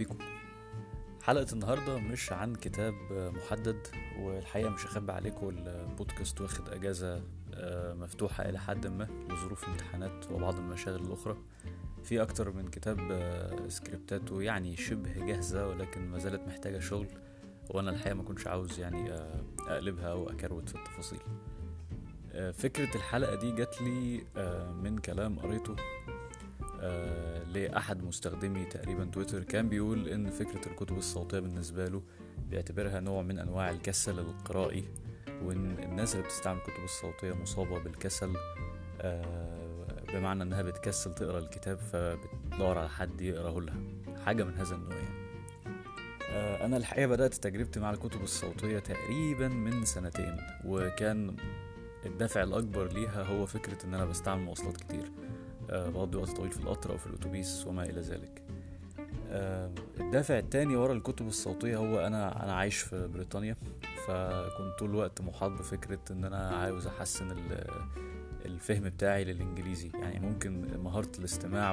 بيكم. حلقة النهاردة مش عن كتاب محدد والحقيقة مش هخبي عليكم البودكاست واخد أجازة آه، مفتوحة إلى حد ما لظروف الامتحانات وبعض المشاغل الأخرى. في أكتر من كتاب آه، سكريبتاته يعني شبه جاهزة ولكن ما زالت محتاجة شغل وأنا الحقيقة ما كنتش عاوز يعني آه، أقلبها أو أكروت في التفاصيل. فكرة الحلقة دي جات لي من كلام قريته لأحد مستخدمي تقريبا تويتر كان بيقول إن فكرة الكتب الصوتية بالنسبة له بيعتبرها نوع من أنواع الكسل القرائي وإن الناس اللي بتستعمل الكتب الصوتية مصابة بالكسل آه، بمعنى إنها بتكسل تقرأ الكتاب فبتدور على حد يقراه لها حاجة من هذا النوع يعني. آه، أنا الحقيقة بدأت تجربتي مع الكتب الصوتية تقريبا من سنتين وكان الدافع الأكبر ليها هو فكرة إن أنا بستعمل مواصلات كتير آه، بقضي وقت طويل في القطر أو في الأتوبيس وما إلى ذلك. آه، الدافع التاني ورا الكتب الصوتية هو أنا أنا عايش في بريطانيا فكنت طول الوقت محاط بفكرة إن أنا عاوز أحسن الفهم بتاعي للإنجليزي. يعني ممكن مهارة الاستماع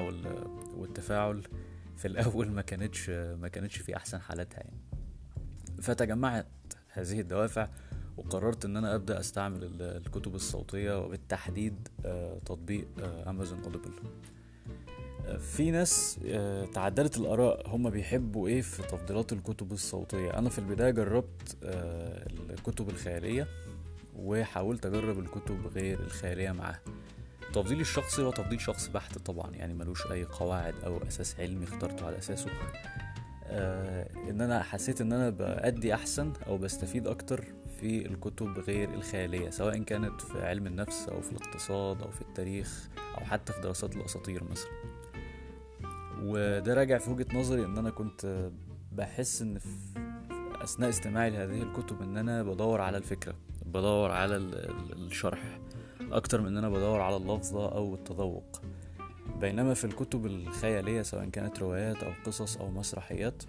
والتفاعل في الأول ما كانتش ما كانتش في أحسن حالاتها يعني. فتجمعت هذه الدوافع وقررت إن أنا أبدأ أستعمل الكتب الصوتية وبالتحديد آه، تطبيق امازون آه، اوديبل آه، في ناس تعددت الآراء هم بيحبوا إيه في تفضيلات الكتب الصوتية. أنا في البداية جربت الكتب الخيالية وحاولت أجرب الكتب غير الخيالية معاها. تفضيلي الشخصي هو تفضيل شخصي بحت طبعا يعني ملوش أي قواعد أو أساس علمي اخترته على أساسه. آه إن أنا حسيت إن أنا بأدي أحسن أو بستفيد أكتر في الكتب غير الخيالية سواء كانت في علم النفس أو في الاقتصاد أو في التاريخ أو حتى في دراسات الأساطير مثلا. وده راجع في وجهة نظري إن أنا كنت بحس إن في أثناء استماعي لهذه الكتب إن أنا بدور على الفكرة بدور على الشرح أكتر من إن أنا بدور على اللفظة أو التذوق. بينما في الكتب الخيالية سواء كانت روايات أو قصص أو مسرحيات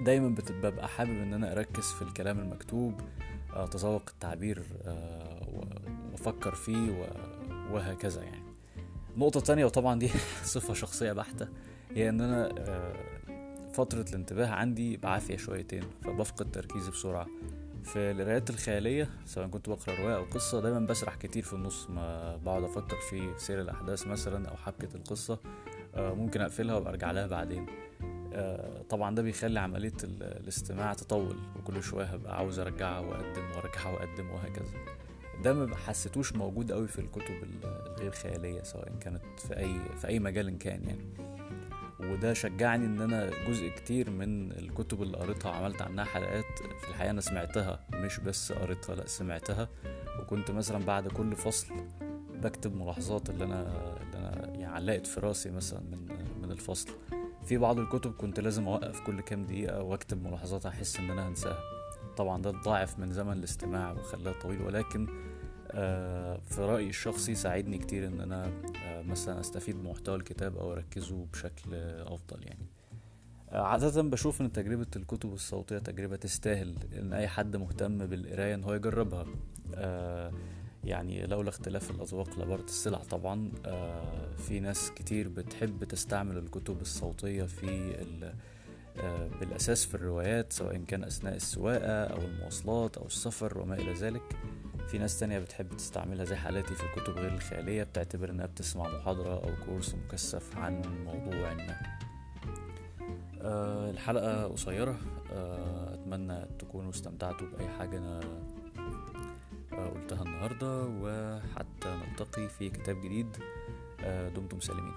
دايما ببقى حابب إن أنا أركز في الكلام المكتوب اتذوق التعبير آه، وأفكر فيه وهكذا يعني. نقطة تانية وطبعا دي صفة شخصية بحتة هي إن أنا آه، فترة الانتباه عندي بعافية شويتين فبفقد تركيزي بسرعة. في القرايات الخيالية سواء كنت بقرأ رواية أو قصة دايما بسرح كتير في النص ما بقعد أفكر في سير الأحداث مثلا أو حبكة القصة آه، ممكن أقفلها وأبقى أرجع لها بعدين. آه، طبعا ده بيخلي عملية الاستماع تطول وكل شوية هبقى عاوز أرجعها وأقدم وأرجعها وأقدم وهكذا. ده ما حسيتوش موجود قوي في الكتب الغير خيالية سواء كانت في اي في أي مجال كان يعني. وده شجعني إن أنا جزء كتير من الكتب اللي قريتها وعملت عنها حلقات في الحقيقة أنا سمعتها مش بس قريتها لأ سمعتها. وكنت مثلا بعد كل فصل بكتب ملاحظات اللي أنا اللي أنا يعني علقت في رأسي مثلا من من الفصل. في بعض الكتب كنت لازم أوقف كل كام دقيقة وأكتب ملاحظات أحس إن أنا هنساها. طبعا ده ضاعف من زمن الاستماع وخلاه طويل ولكن آه، في رأيي الشخصي ساعدني كتير إن أنا آه، مثلا أستفيد بمحتوى الكتاب أو أركزه بشكل أفضل يعني. آه، عادة بشوف إن تجربة الكتب الصوتية تجربة تستاهل إن أي حد مهتم بالقراية إن هو يجربها. يعني لولا اختلاف الأذواق لبارت السلع طبعا آه، في ناس كتير بتحب تستعمل الكتب الصوتية في آه، بالأساس في الروايات سواء كان أثناء السواقة أو المواصلات أو السفر وما إلى ذلك. في ناس تانية بتحب تستعملها زي حالاتي في الكتب غير الخيالية بتعتبر إنها بتسمع محاضرة أو كورس مكثف عن موضوع ما. أه الحلقة قصيرة أتمنى تكونوا استمتعتوا بأي حاجة أنا قلتها النهاردة وحتى نلتقي في كتاب جديد آه، دمتم سالمين.